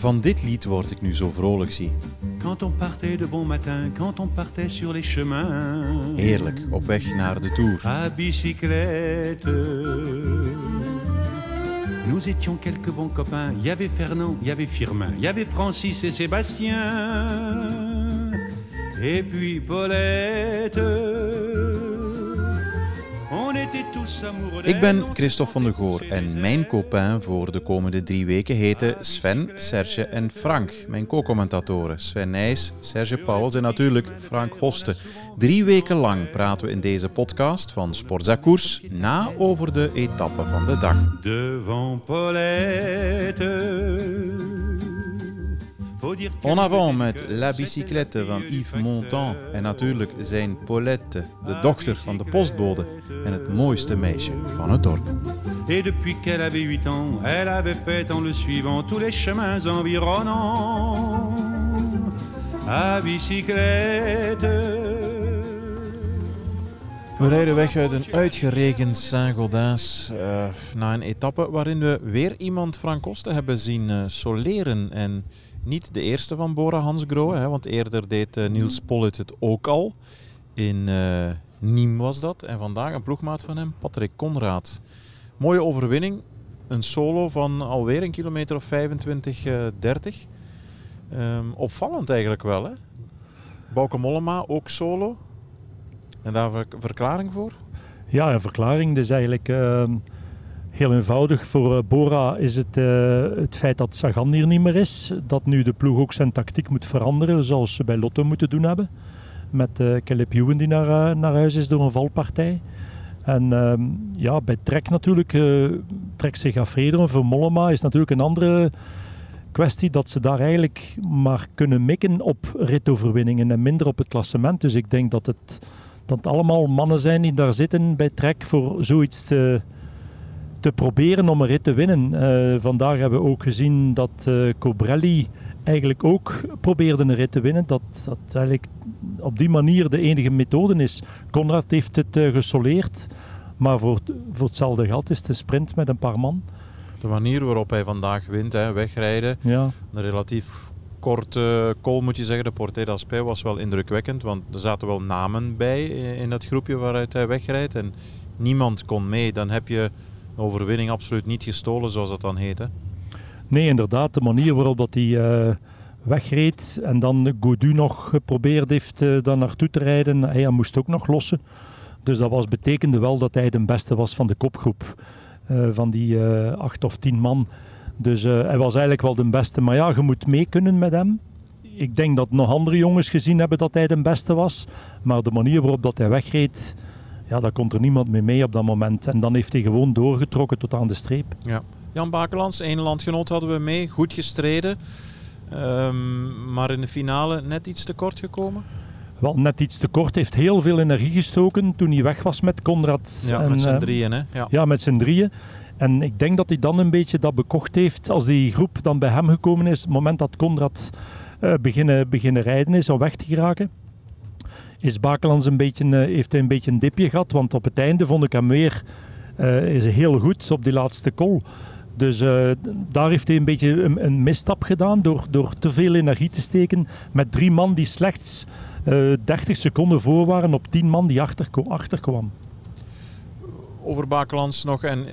van dit lied word ik nu zo vrolijk, zie. Quand on partait de bon matin, quand on partait sur les chemins. Heerlijk, op weg naar de Tour. À bicyclette. Nous étions quelques bons copains. Il y avait Fernand, il y avait Firmin, il y avait Francis et Sébastien. Et puis Paulette. Ik ben Christophe van de Goor en mijn copain voor de komende drie weken heten Sven, Serge en Frank. Mijn co-commentatoren Sven Nijs, Serge Pauwels en natuurlijk Frank Hoste. Drie weken lang praten we in deze podcast van Sportza Koers na over de etappe van de dag. devant Paulette. En avant met La Bicyclette le van Yves Montand en natuurlijk zijn Paulette, de dochter van de postbode en het mooiste meisje van het dorp. Et depuis qu'elle avait 8 ans, elle avait fait en le suivant tous les chemins environnants. À bicyclette. We rijden weg uit een uitgerekend Saint-Gaudens eh, na een etappe waarin we weer iemand Frank Kosten hebben zien eh, soleren. En niet de eerste van Bora Hansgrohe, hè, want eerder deed eh, Niels Pollitt het ook al. In eh Nîmes was dat. En vandaag een ploegmaat van hem, Patrick Conrad. Mooie overwinning. Een solo van alweer een kilometer of 25, eh 30. Ehm, opvallend eigenlijk wel, hè? Bauke Mollema ook solo. En daar ver- verklaring voor? Ja, een verklaring. Dus eigenlijk ehm, heel eenvoudig. Voor eh, Bora is het eh, het feit dat Sagan hier niet meer is. Dat nu de ploeg ook zijn tactiek moet veranderen, zoals ze bij Lotto moeten doen hebben. Met eh Caleb die naar, naar huis is door een valpartij. En ehm, ja, bij Trek natuurlijk, Trek Segafredo voor Mollema is natuurlijk een andere kwestie dat ze daar eigenlijk maar kunnen mikken op ritoverwinningen en minder op het klassement. Dus ik denk dat het, dat allemaal mannen zijn die daar zitten bij Trek voor zoiets te, te proberen om een rit te winnen. Eh, vandaag hebben we ook gezien dat eh, Cobrelli eigenlijk ook probeerde een rit te winnen. Dat, dat eigenlijk op die manier de enige methode is. Conrad heeft het eh, gesoleerd, maar voor, voor hetzelfde geld is het een sprint met een paar man. De manier waarop hij vandaag wint, hè, wegrijden. Ja. Een relatief korte call moet je zeggen. De Porte d'Aspet was wel indrukwekkend, want er zaten wel namen bij in het groepje waaruit hij wegrijdt. En niemand kon mee. Dan heb je de overwinning absoluut niet gestolen, zoals dat dan heet. Hè. Nee, inderdaad, de manier waarop dat hij eh, wegreed en dan Gaudu nog geprobeerd heeft uh, daar naartoe te rijden. Hij moest ook nog lossen. Dus dat was, betekende wel dat hij de beste was van de kopgroep. Van die acht of tien man. Dus hij was eigenlijk wel de beste. Maar ja, je moet mee kunnen met hem. Ik denk dat nog andere jongens gezien hebben dat hij de beste was. Maar de manier waarop dat hij wegreed, ja, daar komt er niemand mee mee op dat moment. En dan heeft hij gewoon doorgetrokken tot aan de streep. Ja. Jan Bakelands, één landgenoot hadden we mee, goed gestreden. Um, maar in de finale net iets te kort gekomen? Wel, net iets te kort. heeft heel veel energie gestoken toen hij weg was met Conrad. Ja, en, met z'n drieën, hè? Ja, ja met z'n drieën. En ik denk dat hij dan een beetje dat bekocht heeft als die groep dan bij hem gekomen is. Het moment dat Conrad uh, beginnen, beginnen rijden is om weg te geraken. Is Bakelands een beetje, uh, heeft hij een beetje een dipje gehad. Want op het einde vond ik hem weer uh, is heel goed op die laatste call. Dus uh, daar heeft hij een beetje een, misstap gedaan door, door te veel energie te steken met drie man die slechts uh, 30 seconden voor waren op 10 man die achter, achter kwam. Over Bakelands nog en,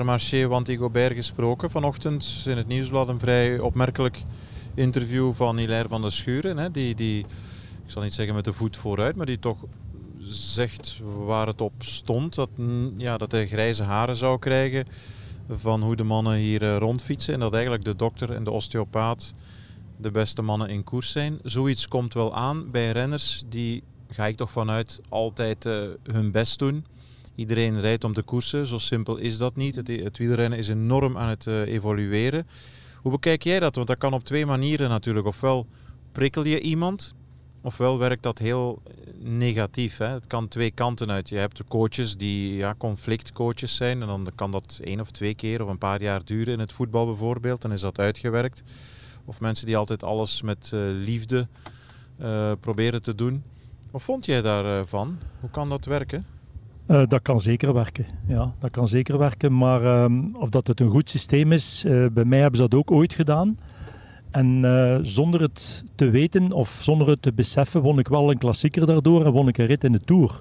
uh, want Gobert gesproken. Vanochtend in het Nieuwsblad een vrij opmerkelijk interview van Hilaire van der Schuren. Hè, die, die, ik zal niet zeggen met de voet vooruit, maar die toch zegt waar het op stond. Dat, ja, dat hij grijze haren zou krijgen van hoe de mannen hier uh, rondfietsen. En dat eigenlijk de dokter en de osteopaat de beste mannen in koers zijn. Zoiets komt wel aan bij renners die, ga ik toch vanuit, altijd uh, hun best doen. Iedereen rijdt om te koersen, zo simpel is dat niet. Het, wielrennen is enorm aan het uh, evolueren. Hoe bekijk jij dat? Want dat kan op twee manieren natuurlijk. Ofwel prikkel je iemand, ofwel werkt dat heel negatief. Hè? Het kan twee kanten uit. Je hebt de coaches die ja, conflictcoaches zijn. En dan kan dat één of twee keer of een paar jaar duren in het voetbal bijvoorbeeld. Dan is dat uitgewerkt. Of mensen die altijd alles met uh, liefde uh, proberen te doen. Wat vond jij daarvan? Hoe kan dat werken? Dat kan zeker werken. Ja, dat kan zeker werken. Maar um, of dat het een goed systeem is, bij mij hebben ze dat ook ooit gedaan. En uh, zonder het te weten of zonder het te beseffen, won ik wel een klassieker daardoor en won ik een rit in de Tour.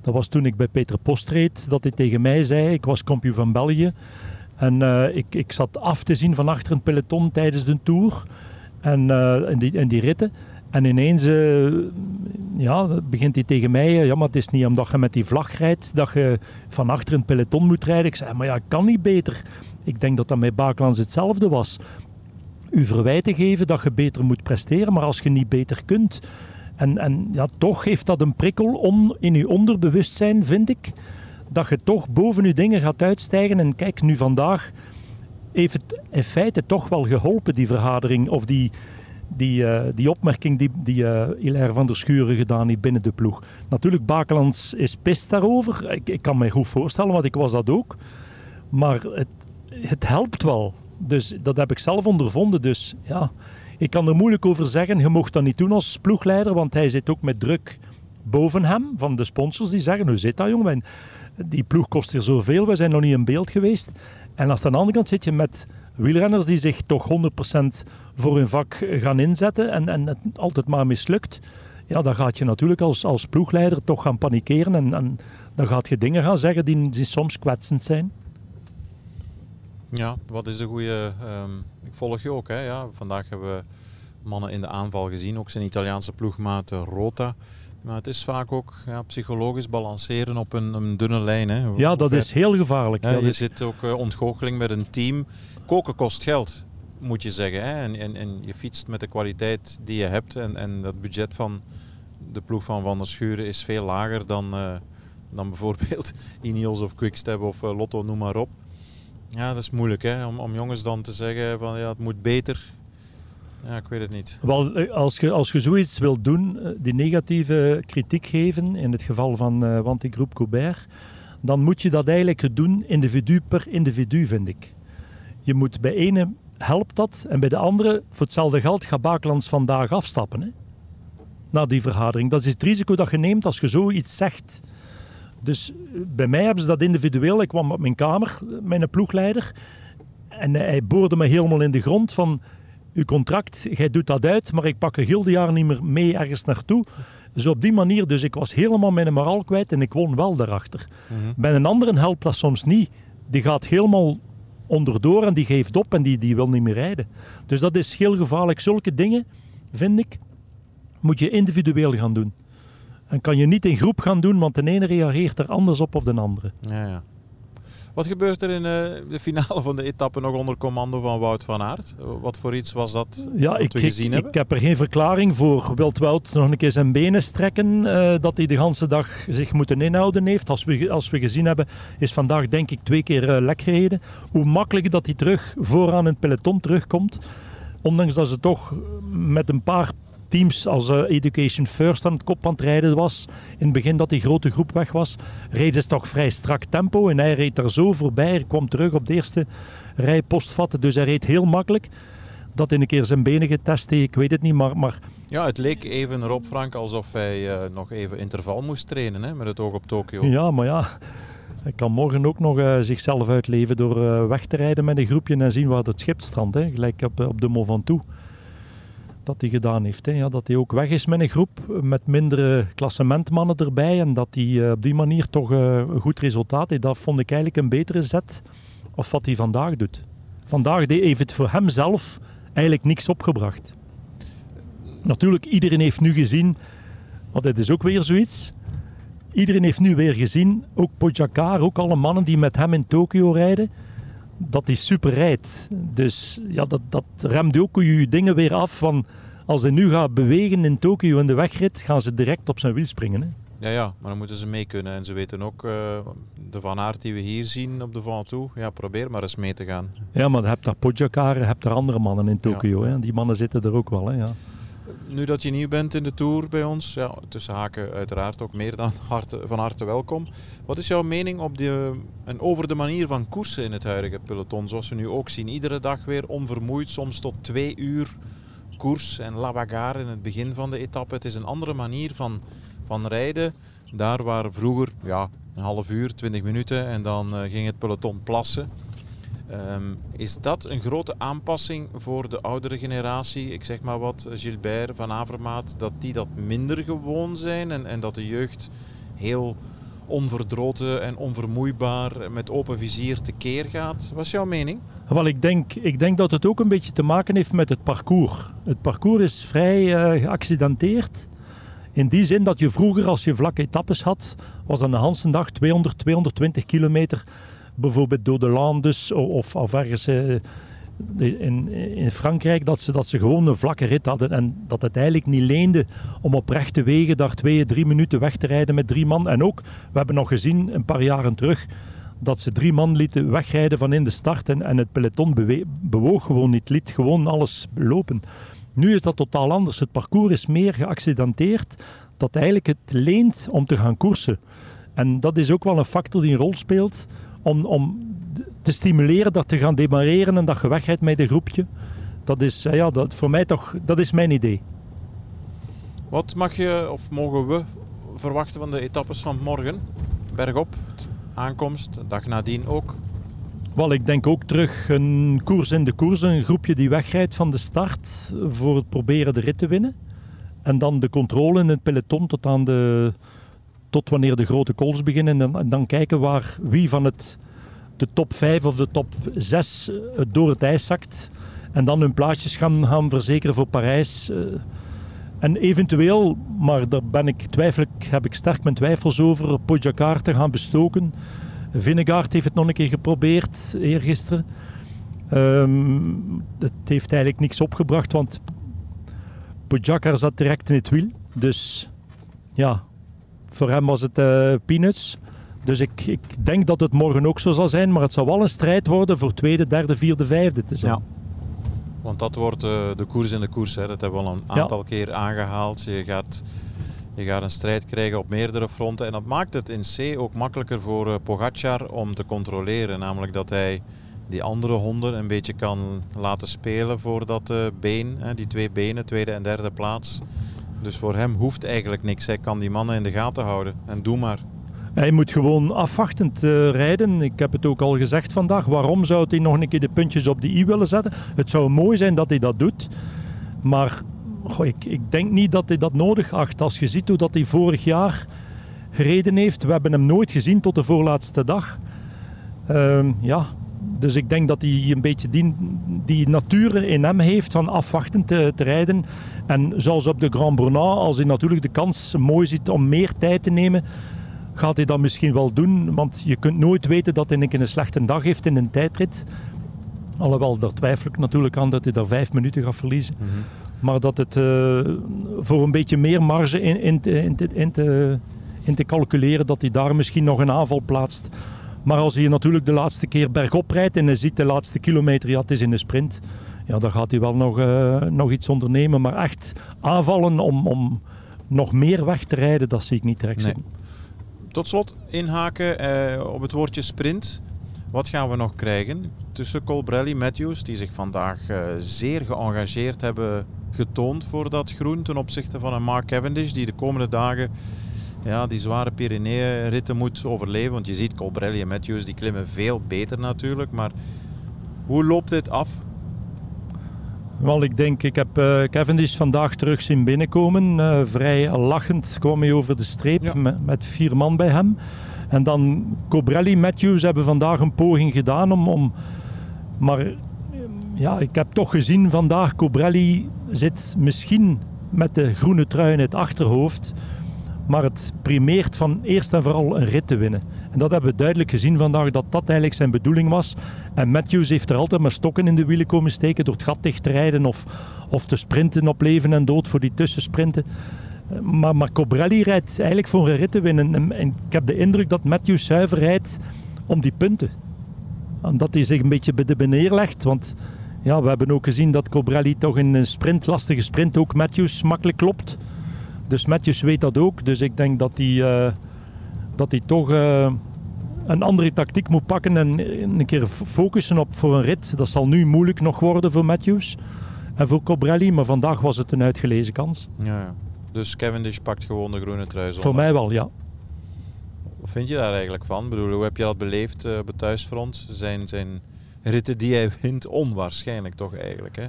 Dat was toen ik bij Peter Post reed, dat hij tegen mij zei, ik was kampioen van België. En uh, ik, ik zat af te zien van achter een peloton tijdens de Tour en uh, in, die, in die ritten. En ineens ja, begint hij tegen mij, ja maar het is niet omdat je met die vlag rijdt dat je van achter een peloton moet rijden. Ik zei, maar ja, kan niet beter. Ik denk dat dat met Baaklands hetzelfde was. U verwijten geven dat je beter moet presteren, maar als je niet beter kunt. En, en ja, toch heeft dat een prikkel om in je onderbewustzijn, vind ik, dat je toch boven je dingen gaat uitstijgen. En kijk, nu vandaag heeft het in feite toch wel geholpen, die vergadering of die, die, uh, die opmerking die, die uh, Hilaire van der Schuren gedaan heeft binnen de ploeg. Natuurlijk, Bakelands is pist daarover. Ik, ik kan me goed voorstellen, want ik was dat ook. Maar het, het helpt wel. Dus dat heb ik zelf ondervonden. Dus ja, ik kan er moeilijk over zeggen. Je mocht dat niet doen als ploegleider, want hij zit ook met druk boven hem van de sponsors die zeggen: Hoe zit dat, jongen? Die ploeg kost hier zoveel, we zijn nog niet in beeld geweest. En aan de andere kant zit je met wielrenners die zich toch 100% voor hun vak gaan inzetten en, en het altijd maar mislukt. Ja, dan gaat je natuurlijk als, als ploegleider toch gaan panikeren en, en dan gaat je dingen gaan zeggen die soms kwetsend zijn. Ja, wat is een goede. Um, ik volg je ook. Hè? Ja, vandaag hebben we mannen in de aanval gezien, ook zijn Italiaanse ploegmaat Rota. Maar het is vaak ook ja, psychologisch balanceren op een, een dunne lijn. Hè. Ja, dat is heel gevaarlijk. Ja, je is... zit ook uh, ontgoocheling met een team. Koken kost geld, moet je zeggen. Hè. En, en, en je fietst met de kwaliteit die je hebt. En, en dat budget van de ploeg van Van der Schuren is veel lager dan, uh, dan bijvoorbeeld Ineos of Quickstep of uh, Lotto, noem maar op. Ja, dat is moeilijk hè, om, om jongens dan te zeggen van ja, het moet beter. Ja, ik weet het niet. Wel, als je, als je zoiets wilt doen, die negatieve kritiek geven, in het geval van uh, Wantigroep Coubert, dan moet je dat eigenlijk doen individu per individu, vind ik. Je moet bij ene helpt dat en bij de andere, voor hetzelfde geld, gaat Baaklands vandaag afstappen. Hè? Na die vergadering. Dat is het risico dat je neemt als je zoiets zegt. Dus bij mij hebben ze dat individueel. Ik kwam op mijn kamer, mijn ploegleider, en hij boorde me helemaal in de grond van uw contract, jij doet dat uit, maar ik pak een gildejaar niet meer mee ergens naartoe. Dus op die manier, dus ik was helemaal mijn moraal kwijt en ik won wel daarachter. Mm-hmm. Bij een andere helpt dat soms niet. Die gaat helemaal onderdoor en die geeft op en die, die wil niet meer rijden. Dus dat is heel gevaarlijk. Zulke dingen, vind ik, moet je individueel gaan doen. En kan je niet in groep gaan doen, want de ene reageert er anders op of de andere. Ja, ja. Wat gebeurt er in uh, de finale van de etappe nog onder commando van Wout van Aert? Wat voor iets was dat ja, dat ik, we gezien ik, hebben? Ik heb er geen verklaring voor. Wilt Wout nog een keer zijn benen strekken? Uh, dat hij de hele dag zich moeten inhouden heeft. Als we, als we gezien hebben, is vandaag denk ik twee keer uh, lek gereden. Hoe makkelijk dat hij terug vooraan in het peloton terugkomt. Ondanks dat ze toch met een paar teams als uh, Education First aan het kop aan het rijden was. In het begin dat die grote groep weg was, reden ze toch vrij strak tempo. En hij reed daar zo voorbij. Hij kwam terug op de eerste rij postvatten. Dus hij reed heel makkelijk. Dat in een keer zijn benen getest heeft, ik weet het niet. Maar, maar... Ja, het leek even Rob Frank alsof hij uh, nog even interval moest trainen hè, met het oog op Tokio. Ja, maar ja. Hij kan morgen ook nog uh, zichzelf uitleven door weg te rijden met een groepje en zien waar het schip strandt. Hè, gelijk op, op de Mont Ventoux dat hij gedaan heeft. Hè. Ja, dat hij ook weg is met een groep met mindere klassementmannen erbij en dat hij uh, op die manier toch uh, een goed resultaat heeft. Dat vond ik eigenlijk een betere zet of wat hij vandaag doet. Vandaag heeft het voor hemzelf eigenlijk niks opgebracht. Natuurlijk, iedereen heeft nu gezien, want het is ook weer zoiets. Iedereen heeft nu weer gezien, ook Pogacar, ook alle mannen die met hem in Tokio rijden, dat hij super rijdt. Dus ja, dat, dat remt ook je dingen weer af van als hij nu gaat bewegen in Tokio in de wegrit, gaan ze direct op zijn wiel springen. Hè? Ja, ja, maar dan moeten ze mee kunnen. En ze weten ook, uh, de Van Aert die we hier zien op de Ventoux, ja, probeer maar eens mee te gaan. Ja, maar je hebt daar Pogacar, je hebt daar andere mannen in Tokio. Ja. Hè? Die mannen zitten er ook wel. Hè? Ja. Nu dat je nieuw bent in de Tour bij ons, ja, tussen haken uiteraard ook meer dan harte, van harte welkom. Wat is jouw mening op de, en over de manier van koersen in het huidige peloton? Zoals we nu ook zien, iedere dag weer onvermoeid, soms tot twee uur koers en la bagarre in het begin van de etappe. Het is een andere manier van, van rijden. Daar waar vroeger ja, een half uur, twintig minuten en dan uh, ging het peloton plassen. Ehm, is dat een grote aanpassing voor de oudere generatie? Ik zeg maar wat, Gilbert van Avermaat, dat die dat minder gewoon zijn en, en dat de jeugd heel onverdroten en onvermoeibaar met open vizier tekeer gaat. Wat is jouw mening? Wel, ik denk, ik denk dat het ook een beetje te maken heeft met het parcours. Het parcours is vrij uh, geaccidenteerd. In die zin dat je vroeger, als je vlakke etappes had, was dan de Hansendag 200, 220 kilometer. Bijvoorbeeld door de Landes of, of ergens uh, in, in Frankrijk, dat ze, dat ze gewoon een vlakke rit hadden. En dat het eigenlijk niet leende om op rechte wegen daar twee, drie minuten weg te rijden met drie man. En ook, we hebben nog gezien een paar jaren terug, dat ze drie man lieten wegrijden van in de start. En, en het peloton bewoog gewoon niet, liet gewoon alles lopen. Nu is dat totaal anders. Het parcours is meer geaccidenteerd dat eigenlijk het leent om te gaan koersen. En dat is ook wel een factor die een rol speelt om, om te stimuleren dat te gaan demareren en dat je wegrijdt met een groepje. Dat is eh, ja, dat, voor mij toch, dat is mijn idee. Wat mag je of mogen we verwachten van de etappes van morgen? Bergop, aankomst, dag nadien ook. Wel, ik denk ook terug een koers in de koers, een groepje die wegrijdt van de start voor het proberen de rit te winnen. En dan de controle in het peloton tot, aan de, tot wanneer de grote calls beginnen. En dan, en dan kijken waar wie van het, de top 5 of de top 6 het door het ijs zakt. En dan hun plaatsjes gaan, gaan verzekeren voor Parijs. Eh. En eventueel, maar daar ben ik, twijfel, heb ik sterk mijn twijfels over, Pogacar te gaan bestoken. Vinegaard heeft het nog een keer geprobeerd eergisteren. Um, het heeft eigenlijk niks opgebracht, want Pogacar zat direct in het wiel. Dus ja, voor hem was het uh, peanuts. Dus ik, ik denk dat het morgen ook zo zal zijn, maar het zal wel een strijd worden voor tweede, derde, vierde, vijfde te zijn. Ja. Want dat wordt uh, de koers in de koers. Hè. Dat hebben we al een aantal keer aangehaald. Je gaat je gaat een strijd krijgen op meerdere fronten. En dat maakt het in C ook makkelijker voor uh, Pogacar om te controleren. Namelijk dat hij die andere honden een beetje kan laten spelen voor dat uh, been. Hè, die twee benen, tweede en derde plaats. Dus voor hem hoeft eigenlijk niks. Hij kan die mannen in de gaten houden. En doe maar. Hij moet gewoon afwachtend uh, rijden. Ik heb het ook al gezegd vandaag. Waarom zou hij nog een keer de puntjes op de i willen zetten? Het zou mooi zijn dat hij dat doet. Maar goh, ik, ik denk niet dat hij dat nodig acht. Als je ziet hoe dat hij vorig jaar gereden heeft. We hebben hem nooit gezien tot de voorlaatste dag. Uh, ja, dus ik denk dat hij een beetje die, die natuur in hem heeft van afwachtend te, te, rijden. En zoals op de Grand Bernard, als hij natuurlijk de kans mooi ziet om meer tijd te nemen, gaat hij dat misschien wel doen. Want je kunt nooit weten dat hij een, een slechte dag heeft in een tijdrit. Alhoewel, daar twijfel ik natuurlijk aan dat hij daar vijf minuten gaat verliezen. Mhm. Maar dat het uh, voor een beetje meer marge in, in, in, te, in, te, in te calculeren, dat hij daar misschien nog een aanval plaatst. Maar als hij natuurlijk de laatste keer bergop rijdt en hij ziet de laatste kilometer, ja, het is in een sprint. Ja, dan gaat hij wel nog, uh, nog iets ondernemen. Maar echt aanvallen om, om nog meer weg te rijden, dat zie ik niet direct nee. Tot slot inhaken uh, op het woordje sprint. Wat gaan we nog krijgen tussen Colbrelli, Matthews, die zich vandaag uh, zeer geëngageerd hebben getoond voor dat groen ten opzichte van een Mark Cavendish die de komende dagen ja, die zware Pyreneeën-ritten moet overleven. Want je ziet Colbrelli en Matthews die klimmen veel beter natuurlijk. Maar hoe loopt dit af? Wel, ik denk, ik heb uh, Cavendish vandaag terug zien binnenkomen. Uh, vrij lachend kwam hij over de streep ja. met, met, vier man bij hem. En dan Cobrelli, Matthews hebben vandaag een poging gedaan om... om maar ja, ik heb toch gezien vandaag, Cobrelli zit misschien met de groene trui in het achterhoofd. Maar het primeert van eerst en vooral een rit te winnen. En dat hebben we duidelijk gezien vandaag, dat dat eigenlijk zijn bedoeling was. En Matthews heeft er altijd maar stokken in de wielen komen steken door het gat dicht te rijden of, of te sprinten op leven en dood voor die tussensprinten. Maar, maar Cobrelli rijdt eigenlijk voor een rit te winnen. En, ik heb de indruk dat Matthews zuiver rijdt om die punten. En dat hij zich een beetje bij de beneer legt. Want ja, we hebben ook gezien dat Cobrelli toch in een sprint, lastige sprint ook Matthews makkelijk klopt. Dus Matthews weet dat ook. Dus ik denk dat hij, uh, dat hij toch uh, een andere tactiek moet pakken en een keer focussen op voor een rit. Dat zal nu moeilijk nog worden voor Matthews en voor Cobrelli, maar vandaag was het een uitgelezen kans. Ja, dus Cavendish pakt gewoon de groene trui Voor mij wel, ja. Wat vind je daar eigenlijk van? Ik bedoel, hoe heb je dat beleefd uh, op het thuisfront? Zijn, zijn ritten die hij wint onwaarschijnlijk toch eigenlijk. Hè?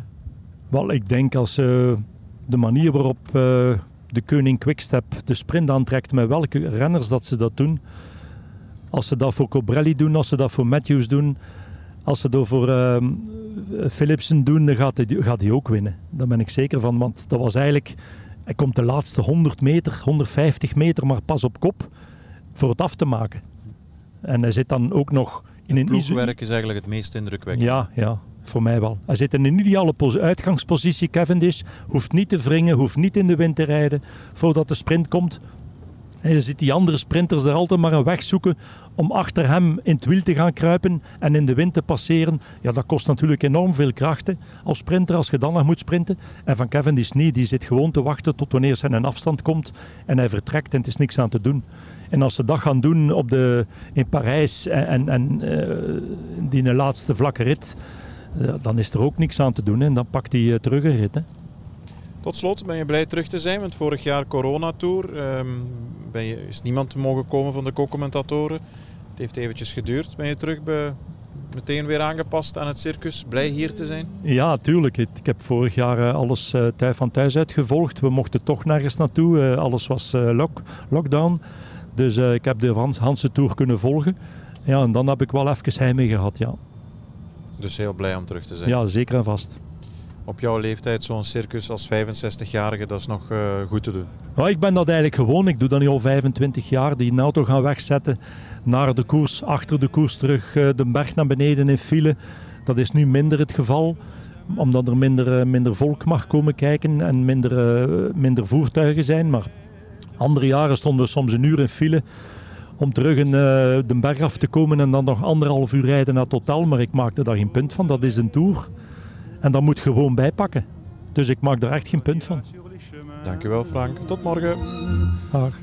Wel, ik denk als uh, de manier waarop uh, de Koning Quickstep de sprint aantrekt, met welke renners dat ze dat doen. Als ze dat voor Cobrelli doen, als ze dat voor Matthews doen, als ze dat voor uh, Philipsen doen, dan gaat hij, gaat hij ook winnen. Daar ben ik zeker van, want dat was eigenlijk... Hij komt de laatste 100 meter, 150 meter, maar pas op kop voor het af te maken. En hij zit dan ook nog in een... Ploegwerk is eigenlijk het meest indrukwekkend. Ja, ja, voor mij wel. Hij zit in een ideale uitgangspositie, Cavendish. Hoeft niet te wringen, hoeft niet in de wind te rijden voordat de sprint komt. En je ziet die andere sprinters er altijd maar een weg zoeken om achter hem in het wiel te gaan kruipen en in de wind te passeren. Ja, dat kost natuurlijk enorm veel krachten als sprinter, als je dan nog moet sprinten. En van Cavendish niet, die zit gewoon te wachten tot wanneer zijn een afstand komt en hij vertrekt en het is niks aan te doen. En als ze dat gaan doen op de, in Parijs en, en, en uh, die laatste vlakke rit, dan is er ook niks aan te doen en dan pakt hij uh, terug een rit. Hè. Tot slot, ben je blij terug te zijn? Want vorig jaar coronatour um, ben je, is niemand mogen komen van de co-commentatoren. Het heeft eventjes geduurd. Ben je terug bij, meteen weer aangepast aan het circus? Blij hier te zijn? Ja, tuurlijk. Ik heb vorig jaar alles van thuis uit gevolgd. We mochten toch nergens naartoe. Alles was lock, lockdown. Dus ik heb de Hans Hanse Tour kunnen volgen. Ja, en dan heb ik wel even heimwee gehad, ja. Dus heel blij om terug te zijn? Ja, zeker en vast. Op jouw leeftijd zo'n circus als 65-jarige, dat is nog uh, goed te doen? Ja, ik ben dat eigenlijk gewoon. Ik doe dat nu al 25 jaar. Die auto gaan wegzetten naar de koers, achter de koers terug, uh, de berg naar beneden in file. Dat is nu minder het geval omdat er minder, minder volk mag komen kijken en minder, minder voertuigen zijn. Maar andere jaren stonden we soms een uur in file om terug in, uh, de berg af te komen en dan nog anderhalf uur rijden naar Total. Maar ik maakte daar geen punt van. Dat is een tour. En dat moet gewoon bijpakken. Dus ik maak daar echt geen punt van. Dankjewel Frank. Tot morgen. Dag.